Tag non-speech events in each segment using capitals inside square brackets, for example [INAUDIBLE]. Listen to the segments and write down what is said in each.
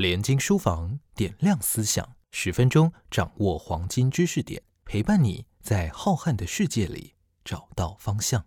联经书房点亮思想，十分钟掌握黄金知识点，陪伴你在浩瀚的世界里找到方向。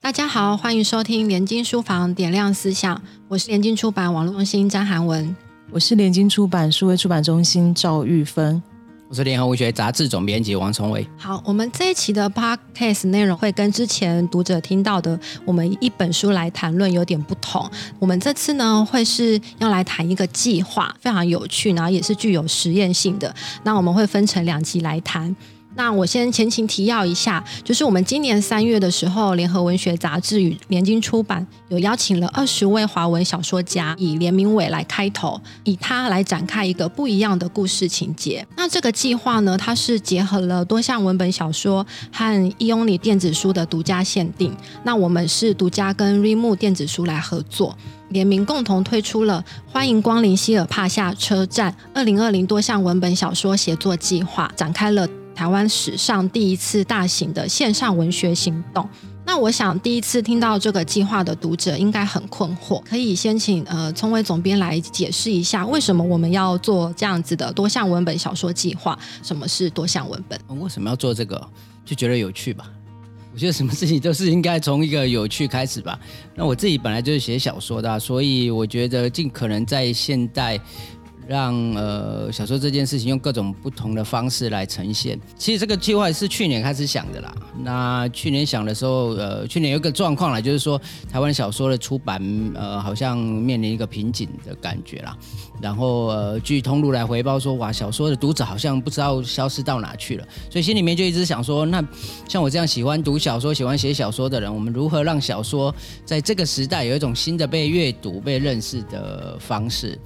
大家好，欢迎收听联经书房点亮思想，我是联经出版网络中心张涵文。我是联经出版数位出版中心赵玉芬，我是联合文学杂志总编辑王崇伟。好，我们这一期的 podcast 内容会跟之前读者听到的我们一本书来谈论有点不同。我们这次呢会是要来谈一个计划，非常有趣，然后也是具有实验性的。那我们会分成两集来谈。那我先前情提要一下，就是我们今年三月的时候，联合文学杂志与联经出版有邀请了二十位华文小说家，以联名伟来开头，以他来展开一个不一样的故事情节。那这个计划呢，它是结合了多项文本小说和一欧里电子书的独家限定。那我们是独家跟 Reimu 电子书来合作，联名共同推出了“欢迎光临希尔帕夏车站”二零二零多项文本小说协作计划，展开了。台湾史上第一次大型的线上文学行动。那我想，第一次听到这个计划的读者应该很困惑。可以先请呃聪伟总编来解释一下，为什么我们要做这样子的多项文本小说计划？什么是多项文本？为什么要做这个？就觉得有趣吧。我觉得什么事情都是应该从一个有趣开始吧。那我自己本来就是写小说的，所以我觉得尽可能在现代。让呃小说这件事情用各种不同的方式来呈现。其实这个计划是去年开始想的啦。那去年想的时候，呃，去年有个状况啦，就是说台湾小说的出版，呃，好像面临一个瓶颈的感觉啦。然后呃，据通路来回报说，哇，小说的读者好像不知道消失到哪去了。所以心里面就一直想说，那像我这样喜欢读小说、喜欢写小说的人，我们如何让小说在这个时代有一种新的被阅读、被认识的方式？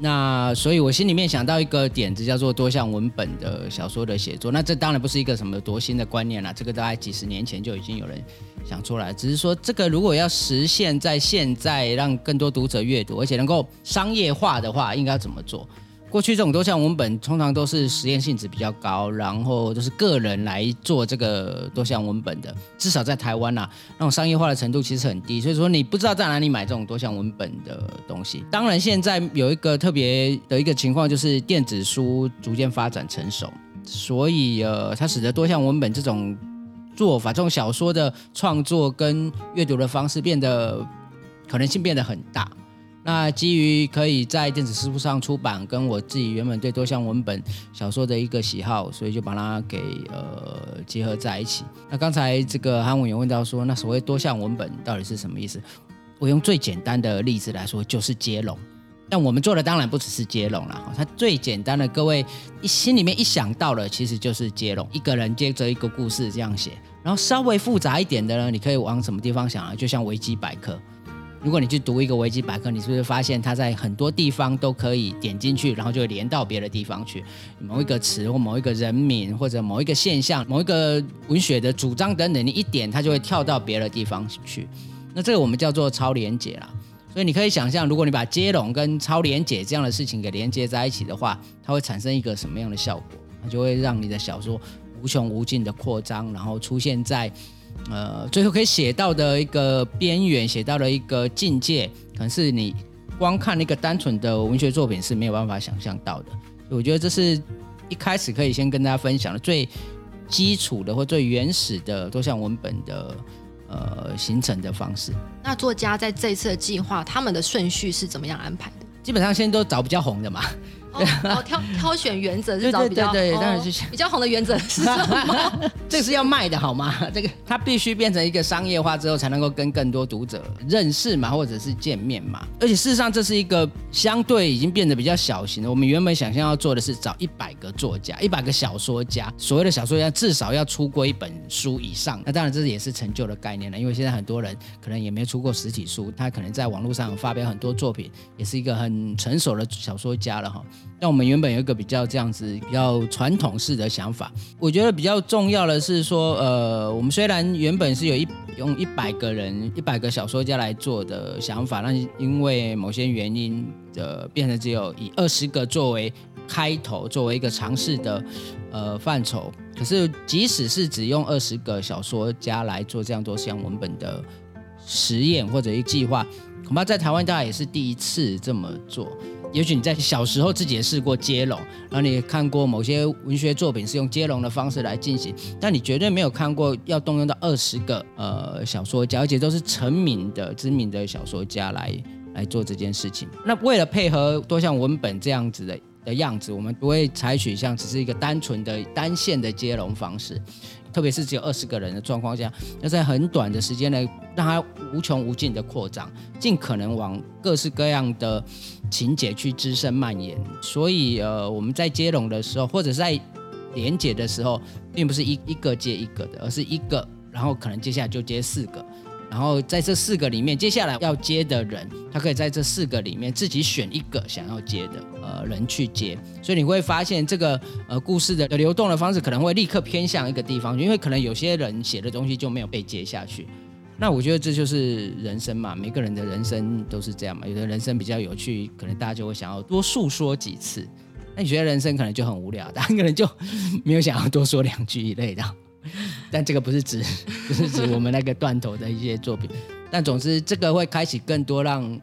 那所以，我心里面想到一个点子，叫做多项文本的小说的写作。那这当然不是一个什么多新的观念啦，这个大概几十年前就已经有人想出来。只是说，这个如果要实现在现在让更多读者阅读，而且能够商业化的话，应该要怎么做？过去这种多项文本通常都是实验性质比较高，然后就是个人来做这个多项文本的，至少在台湾呐，那种商业化的程度其实很低，所以说你不知道在哪里买这种多项文本的东西。当然，现在有一个特别的一个情况，就是电子书逐渐发展成熟，所以呃，它使得多项文本这种做法，这种小说的创作跟阅读的方式变得可能性变得很大。那基于可以在电子书上出版，跟我自己原本对多项文本小说的一个喜好，所以就把它给呃结合在一起。那刚才这个韩文有问到说，那所谓多项文本到底是什么意思？我用最简单的例子来说，就是接龙。但我们做的当然不只是接龙了，它最简单的，各位一心里面一想到了，其实就是接龙，一个人接着一个故事这样写。然后稍微复杂一点的呢，你可以往什么地方想啊？就像维基百科。如果你去读一个维基百科，你是不是发现它在很多地方都可以点进去，然后就会连到别的地方去？某一个词或某一个人名或者某一个现象、某一个文学的主张等等，你一点它就会跳到别的地方去。那这个我们叫做超连接啦。所以你可以想象，如果你把接龙跟超连接这样的事情给连接在一起的话，它会产生一个什么样的效果？它就会让你的小说无穷无尽的扩张，然后出现在。呃，最后可以写到的一个边缘，写到了一个境界，可能是你光看那个单纯的文学作品是没有办法想象到的。我觉得这是一开始可以先跟大家分享的最基础的或最原始的多项文本的呃形成的方式。那作家在这一次的计划，他们的顺序是怎么样安排的？基本上现在都找比较红的嘛。哦，挑 [LAUGHS] 挑选原则是找比较对，当然是比较红的原则是什么？[LAUGHS] 这个是要卖的好吗？[LAUGHS] 这个它必须变成一个商业化之后，才能够跟更多读者认识嘛，或者是见面嘛。而且事实上，这是一个相对已经变得比较小型的。我们原本想象要做的是找一百个作家，一百个小说家，所谓的小说家至少要出过一本书以上。那当然，这也是成就的概念了，因为现在很多人可能也没出过实体书，他可能在网络上发表很多作品，也是一个很成熟的小说家了哈。那我们原本有一个比较这样子比较传统式的想法，我觉得比较重要的是说，呃，我们虽然原本是有一用一百个人、一百个小说家来做的想法，那因为某些原因的变成只有以二十个作为开头，作为一个尝试的呃范畴。可是，即使是只用二十个小说家来做这样多项文本的实验或者一计划，恐怕在台湾大家也是第一次这么做。也许你在小时候自己也试过接龙，然后你看过某些文学作品是用接龙的方式来进行，但你绝对没有看过要动用到二十个呃小说家，而且都是成名的知名的小说家来来做这件事情。那为了配合多项文本这样子的的样子，我们不会采取像只是一个单纯的单线的接龙方式。特别是只有二十个人的状况下，要在很短的时间内让它无穷无尽的扩张，尽可能往各式各样的情节去滋生蔓延。所以，呃，我们在接龙的时候，或者在连接的时候，并不是一一个接一个的，而是一个，然后可能接下来就接四个。然后在这四个里面，接下来要接的人，他可以在这四个里面自己选一个想要接的呃人去接，所以你会发现这个呃故事的流动的方式可能会立刻偏向一个地方，因为可能有些人写的东西就没有被接下去。那我觉得这就是人生嘛，每个人的人生都是这样嘛。有的人生比较有趣，可能大家就会想要多诉说几次；那你觉得人生可能就很无聊，大家可能就没有想要多说两句一类的。但这个不是指，不是指我们那个断头的一些作品。但总之，这个会开启更多让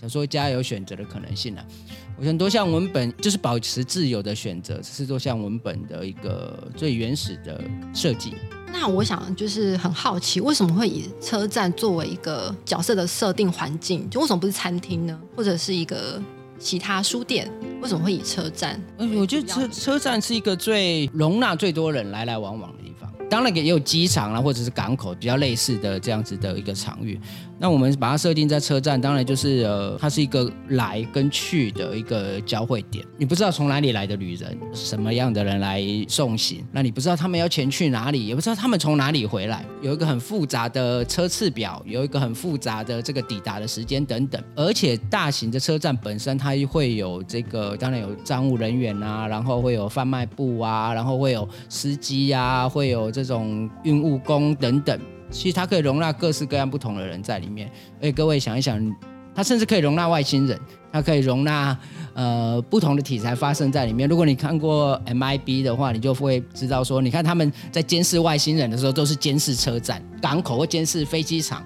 小说家有选择的可能性了。我想多项文本就是保持自由的选择，是多项文本的一个最原始的设计。那我想就是很好奇，为什么会以车站作为一个角色的设定环境？就为什么不是餐厅呢？或者是一个其他书店？为什么会以车站？我觉得车车站是一个最容纳最多人来来往往的地方。当然也有机场啊，或者是港口比较类似的这样子的一个场域。那我们把它设定在车站，当然就是呃，它是一个来跟去的一个交汇点。你不知道从哪里来的旅人，什么样的人来送行，那你不知道他们要前去哪里，也不知道他们从哪里回来。有一个很复杂的车次表，有一个很复杂的这个抵达的时间等等。而且大型的车站本身它会有这个，当然有站务人员啊，然后会有贩卖部啊，然后会有司机呀，会有这种运务工等等。其实它可以容纳各式各样不同的人在里面，而且各位想一想，它甚至可以容纳外星人，它可以容纳呃不同的题材发生在里面。如果你看过 MIB 的话，你就会知道说，你看他们在监视外星人的时候，都是监视车站、港口或监视飞机场，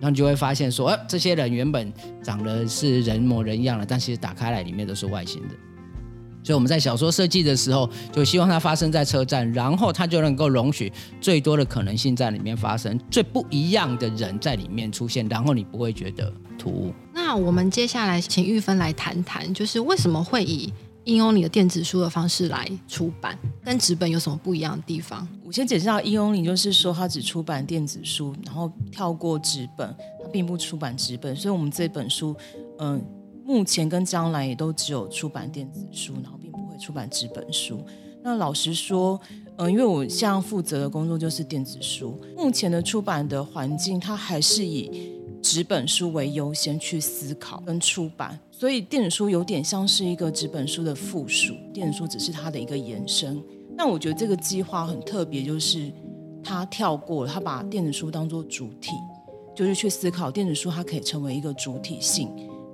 然后你就会发现说，呃，这些人原本长得是人模人样的，但其实打开来里面都是外星人。所以我们在小说设计的时候，就希望它发生在车站，然后它就能够容许最多的可能性在里面发生，最不一样的人在里面出现，然后你不会觉得突兀。那我们接下来请玉芬来谈谈，就是为什么会以应用你的电子书的方式来出版，跟纸本有什么不一样的地方？我先解释到应用你，就是说它只出版电子书，然后跳过纸本，它并不出版纸本，所以我们这本书，嗯。目前跟将来也都只有出版电子书，然后并不会出版纸本书。那老实说，嗯，因为我现在负责的工作就是电子书，目前的出版的环境，它还是以纸本书为优先去思考跟出版，所以电子书有点像是一个纸本书的附属，电子书只是它的一个延伸。那我觉得这个计划很特别，就是它跳过了，它把电子书当做主体，就是去思考电子书它可以成为一个主体性。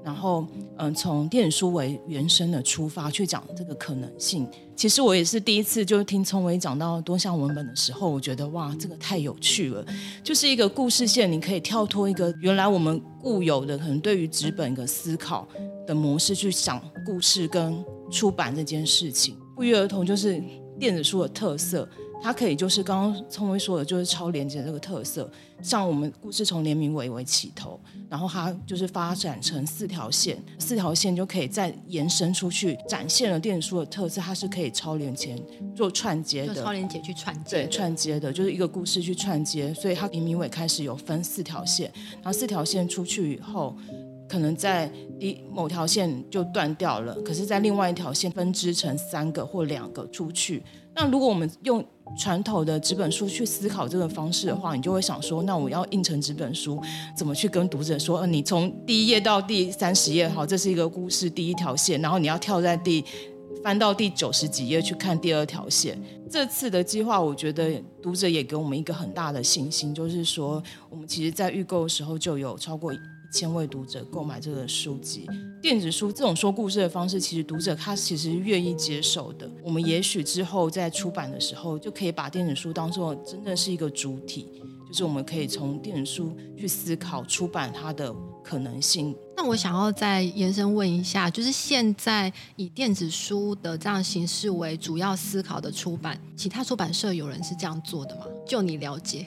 然后，嗯，从电子书为原生的出发去讲这个可能性。其实我也是第一次，就听聪伟讲到多项文本的时候，我觉得哇，这个太有趣了。就是一个故事线，你可以跳脱一个原来我们固有的可能对于纸本的思考的模式去想故事跟出版这件事情，不约而同就是电子书的特色。它可以就是刚刚聪威说的，就是超连接这个特色。像我们故事从联名伟为起头，然后它就是发展成四条线，四条线就可以再延伸出去，展现了电子书的特色。它是可以超连接做串接的，超连接去串接，对，串接的，就是一个故事去串接。所以它联名伟开始有分四条线，然后四条线出去以后，可能在一某条线就断掉了，可是在另外一条线分支成三个或两个出去。那如果我们用传统的纸本书去思考这个方式的话，你就会想说，那我要印成纸本书，怎么去跟读者说？呃，你从第一页到第三十页，好，这是一个故事第一条线，然后你要跳在第翻到第九十几页去看第二条线。这次的计划，我觉得读者也给我们一个很大的信心，就是说，我们其实在预购的时候就有超过千位读者购买这个书籍。电子书这种说故事的方式，其实读者他其实愿意接受的。我们也许之后在出版的时候，就可以把电子书当做真正是一个主体，就是我们可以从电子书去思考出版它的可能性。那我想要再延伸问一下，就是现在以电子书的这样形式为主要思考的出版，其他出版社有人是这样做的吗？就你了解，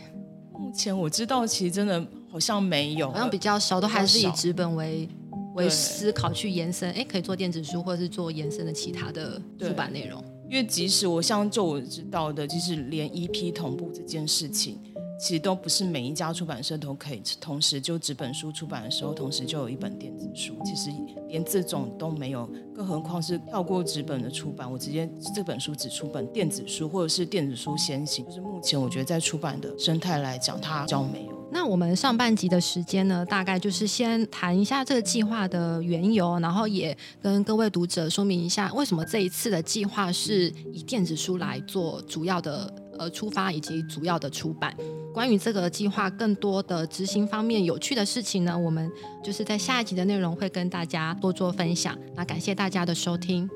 目前我知道，其实真的好像没有，好像比较少，都还是以纸本为为思考去延伸，哎，可以做电子书，或者是做延伸的其他的出版内容。因为即使我像就我知道的，即使连 EP 同步这件事情，其实都不是每一家出版社都可以同时就纸本书出版的时候，同时就有一本电子书。其实连这种都没有，更何况是跳过纸本的出版，我直接这本书只出本电子书，或者是电子书先行。就是目前我觉得在出版的生态来讲，它比较没有。那我们上半集的时间呢，大概就是先谈一下这个计划的缘由，然后也跟各位读者说明一下，为什么这一次的计划是以电子书来做主要的呃出发以及主要的出版。关于这个计划更多的执行方面有趣的事情呢，我们就是在下一集的内容会跟大家多做分享。那感谢大家的收听。